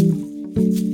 Música